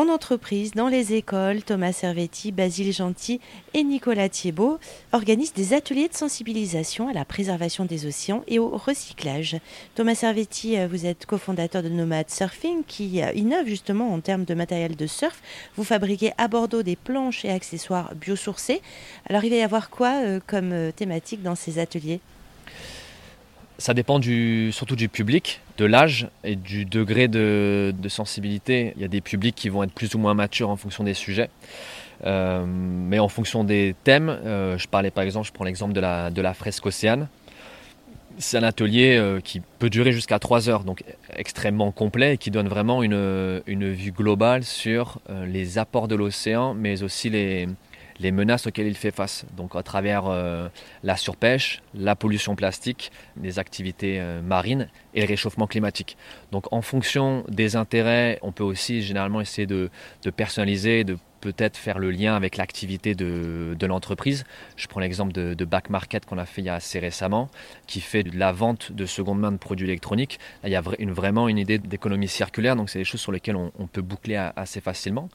En entreprise, dans les écoles, Thomas Servetti, Basile Gentil et Nicolas Thiebaud organisent des ateliers de sensibilisation à la préservation des océans et au recyclage. Thomas Servetti, euh, vous êtes cofondateur de Nomad Surfing qui euh, innove justement en termes de matériel de surf. Vous fabriquez à Bordeaux des planches et accessoires biosourcés. Alors il va y avoir quoi euh, comme thématique dans ces ateliers? Ça dépend surtout du public, de l'âge et du degré de, sensibilité. Il y a des publics qui vont être plus ou moins matures en fonction des sujets. Euh, mais en fonction des thèmes, euh, je parlais par exemple, je prends l'exemple de la, fresque océane. C'est un atelier euh, qui peut durer jusqu'à 3 heures, donc extrêmement complet et qui donne vraiment une vue globale sur les apports de l'océan, mais aussi les, les menaces auxquelles il fait face. Donc à travers euh, la surpêche, la pollution plastique, les activités euh, marines et le réchauffement climatique. Donc en fonction des intérêts, on peut aussi généralement essayer de, de personnaliser, de peut-être faire le lien avec l'activité de, l'entreprise. Je prends l'exemple de, Back Market qu'on a fait il y a assez récemment, qui fait de la vente de seconde main de produits électroniques. il y a vraiment une idée d'économie circulaire, donc c'est des choses sur lesquelles on, peut boucler assez facilement.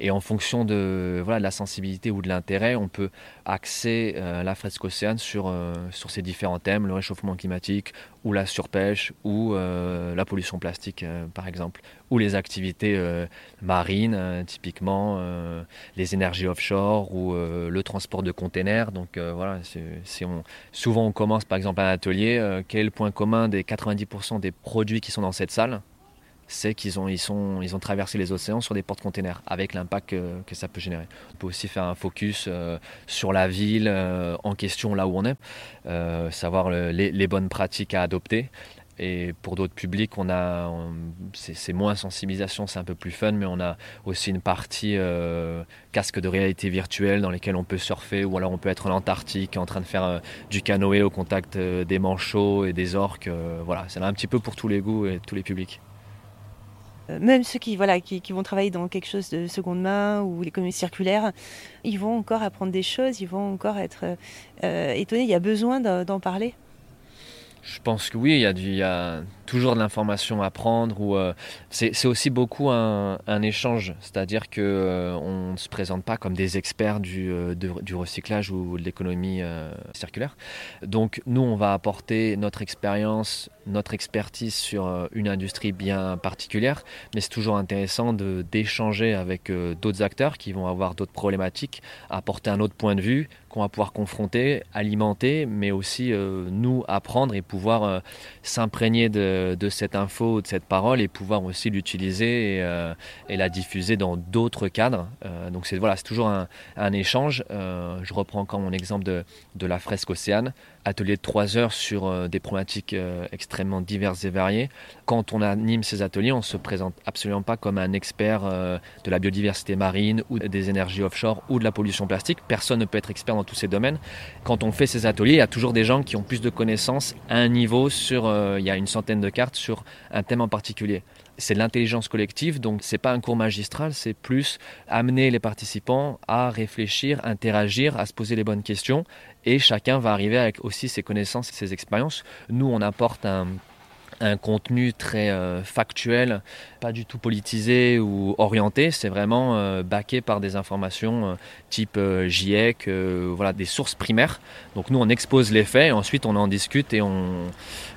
Et en fonction de, voilà, la sensibilité ou de l'intérêt, on peut axer euh, la fresque océane sur, euh, sur ces différents thèmes, le réchauffement climatique ou la surpêche ou euh, la pollution plastique par exemple, ou les activités marines, typiquement les énergies offshore ou le transport de containers. Donc voilà, si on, souvent on commence par exemple un atelier, quel est le point commun des 90% des produits qui sont dans cette salle? C'est qu'ils ont, ils sont, ils ont traversé les océans sur des portes-containers, avec l'impact que, ça peut générer. On peut aussi faire un focus euh, sur la ville euh, en question, là où on est, euh, savoir les, bonnes pratiques à adopter. Et pour d'autres publics, on a, c'est moins sensibilisation, c'est un peu plus fun, mais on a aussi une partie casque de réalité virtuelle dans lesquels on peut surfer, ou alors on peut être en Antarctique en train de faire du canoë au contact des manchots et des orques. voilà, c'est un petit peu pour tous les goûts et tous les publics. Euh, même ceux qui, voilà, qui, vont travailler dans quelque chose de seconde main ou l'économie circulaire, ils vont encore apprendre des choses, ils vont encore être euh, étonnés. Il y a besoin d'en parler. Je pense que oui, il y a, toujours de l'information à prendre. Ou euh, c'est aussi beaucoup un, échange, c'est-à-dire que euh, ne se présente pas comme des experts du, euh, du recyclage ou de l'économie circulaire. Donc nous, on va apporter notre expérience, notre expertise sur une industrie bien particulière, mais c'est toujours intéressant d'échanger avec d'autres acteurs qui vont avoir d'autres problématiques, apporter un autre point de vue qu'on va pouvoir confronter, alimenter, mais aussi nous apprendre et pouvoir s'imprégner de cette info, de cette parole et pouvoir aussi l'utiliser et, euh, la diffuser dans d'autres cadres. Euh, donc c'est voilà, c'est toujours un, échange. Euh, je reprends encore mon exemple de la fresque océane atelier de trois heures sur euh, des problématiques euh, extrêmement diverses et variées. Quand on anime ces ateliers, on ne se présente absolument pas comme un expert euh, de la biodiversité marine ou des énergies offshore ou de la pollution plastique. Personne ne peut être expert dans tous ces domaines. Quand on fait ces ateliers, il y a toujours des gens qui ont plus de connaissances à un niveau sur, il y a une centaine de cartes sur un thème en particulier c'est l'intelligence collective, donc c'est pas un cours magistral, c'est plus amener les participants à réfléchir, interagir, à se poser les bonnes questions, et chacun va arriver avec aussi ses connaissances et ses expériences. Nous, on apporte un, contenu très euh, factuel, pas du tout politisé ou orienté, c'est vraiment euh, baqué par des informations euh, type GIEC, voilà, des sources primaires. Donc nous on expose les faits et ensuite on en discute et on,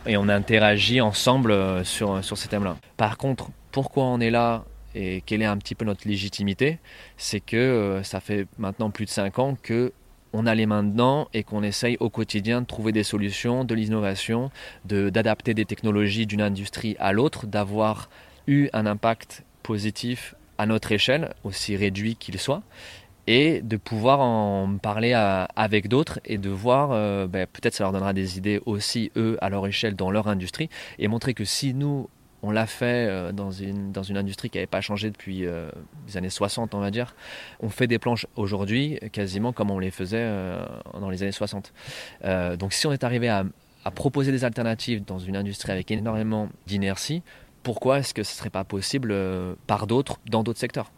et on interagit ensemble sur, sur ces thèmes-là. Par contre, pourquoi on est là et quelle est un petit peu notre légitimité, c'est que ça fait maintenant plus de 5 ans que on a les mains dedans et qu'on essaye au quotidien de trouver des solutions, de l'innovation, d'adapter des technologies d'une industrie à l'autre, d'avoir eu un impact positif à notre échelle, aussi réduit qu'il soit, et de pouvoir en parler avec d'autres et de voir, euh, ben, peut-être ça leur donnera des idées aussi, eux, à leur échelle, dans leur industrie, et montrer que si nous, on l'a fait euh, dans une, industrie qui n'avait pas changé depuis euh, les années 60, on va dire. On fait des planches aujourd'hui quasiment comme on les faisait euh, dans les années 60. donc si on est arrivé à, à, proposer des alternatives dans une industrie avec énormément d'inertie, pourquoi est-ce que ce ne serait pas possible par d'autres dans d'autres secteurs?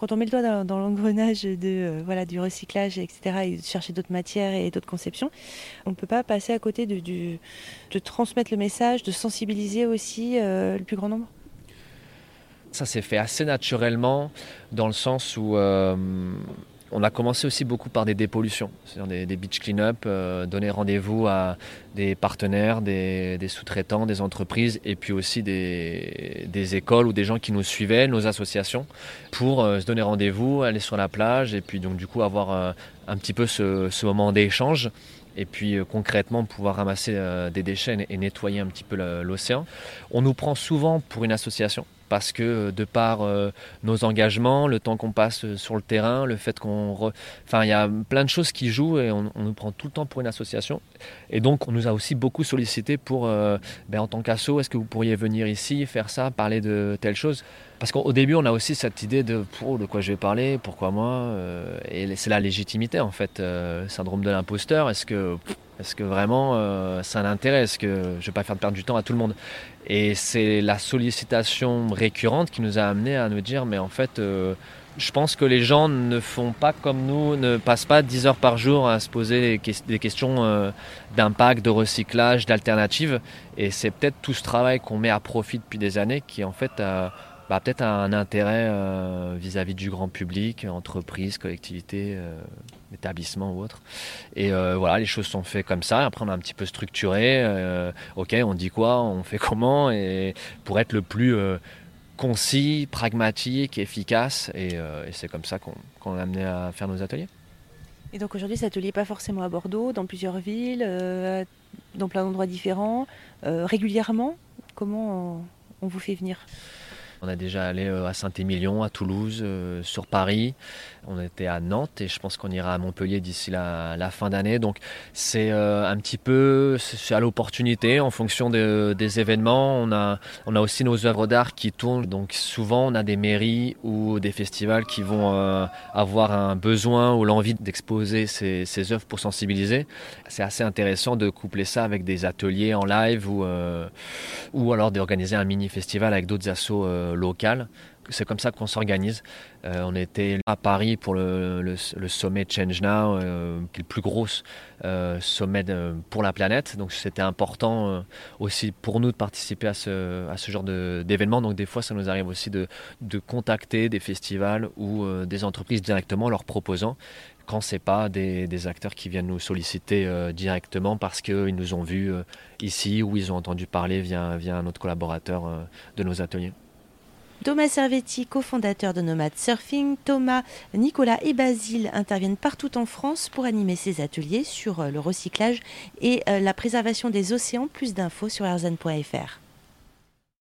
Quand on met le doigt dans, l'engrenage de euh, voilà du recyclage, etc., et de chercher d'autres matières et d'autres conceptions, on ne peut pas passer à côté de, transmettre le message, de sensibiliser aussi euh, le plus grand nombre Ça s'est fait assez naturellement dans le sens où on a commencé aussi beaucoup par des dépollutions, c'est-à-dire des, beach clean-up, euh, donner rendez-vous à des partenaires, des, sous-traitants, des entreprises et puis aussi des, écoles ou des gens qui nous suivaient, nos associations, pour euh, se donner rendez-vous, aller sur la plage et puis donc du coup avoir euh, un petit peu ce, moment d'échange et puis concrètement pouvoir ramasser des déchets et nettoyer un petit peu l'océan. On nous prend souvent pour une association parce que euh, de par euh, nos engagements, le temps qu'on passe euh, sur le terrain, le fait qu'on... Enfin, il y a plein de choses qui jouent et on, nous prend tout le temps pour une association. Et donc, on nous a aussi beaucoup sollicité pour, ben, en tant qu'asso, est-ce que vous pourriez venir ici, faire ça, parler de telle chose? Parce qu'au début, on a aussi cette idée de de quoi je vais parler, pourquoi moi, et c'est la légitimité en fait, syndrome de l'imposteur. Est-ce que, est que vraiment ça l'intéresse Est-ce que je vais pas faire perdre du temps à tout le monde? Et c'est la sollicitation récurrente qui nous a amené à nous dire, mais en fait, euh, je pense que les gens ne font pas comme nous, ne passent pas 10 heures par jour à se poser des questions euh, d'impact, de recyclage, d'alternatives. Et c'est peut-être tout ce travail qu'on met à profit depuis des années qui en fait a bah, peut-être un intérêt euh, vis-à-vis du grand public, entreprises, collectivités, euh, établissements ou autres. Et euh, voilà, les choses sont faites comme ça. Après, on a un petit peu structuré. ok, on dit quoi, on fait comment, et pour être le plus concis, pragmatique, efficace. Et, c'est comme ça qu'on est amené à faire nos ateliers. Et donc aujourd'hui, cet atelier n'est pas forcément à Bordeaux, dans plusieurs villes, dans plein d'endroits différents, régulièrement. Comment on vous fait venir? On a déjà allé euh, à Saint-Émilion, à Toulouse, euh, sur Paris. On était à Nantes et je pense qu'on ira à Montpellier d'ici la, fin d'année. Donc c'est euh, un petit peu à l'opportunité en fonction des événements. On a, on a aussi nos œuvres d'art qui tournent. Donc souvent on a des mairies ou des festivals qui vont avoir un besoin ou l'envie d'exposer ces, œuvres pour sensibiliser. C'est assez intéressant de coupler ça avec des ateliers en live ou, ou alors d'organiser un mini festival avec d'autres assos local. C'est comme ça qu'on s'organise. Euh, on était à Paris pour le, sommet Change Now, euh, qui est le plus gros sommet pour la planète. Donc c'était important aussi pour nous de participer à ce, ce genre d'événement. Donc des fois, ça nous arrive aussi de, contacter des festivals ou des entreprises directement en leur proposant quand c'est pas des, des, acteurs qui viennent nous solliciter directement parce qu'ils nous ont vus ici ou ils ont entendu parler via, via un autre collaborateur de nos ateliers. Thomas Servetti, cofondateur de Nomad Surfing, Thomas, Nicolas et Basile interviennent partout en France pour animer ces ateliers sur euh, le recyclage et euh, la préservation des océans. Plus d'infos sur erzan.fr.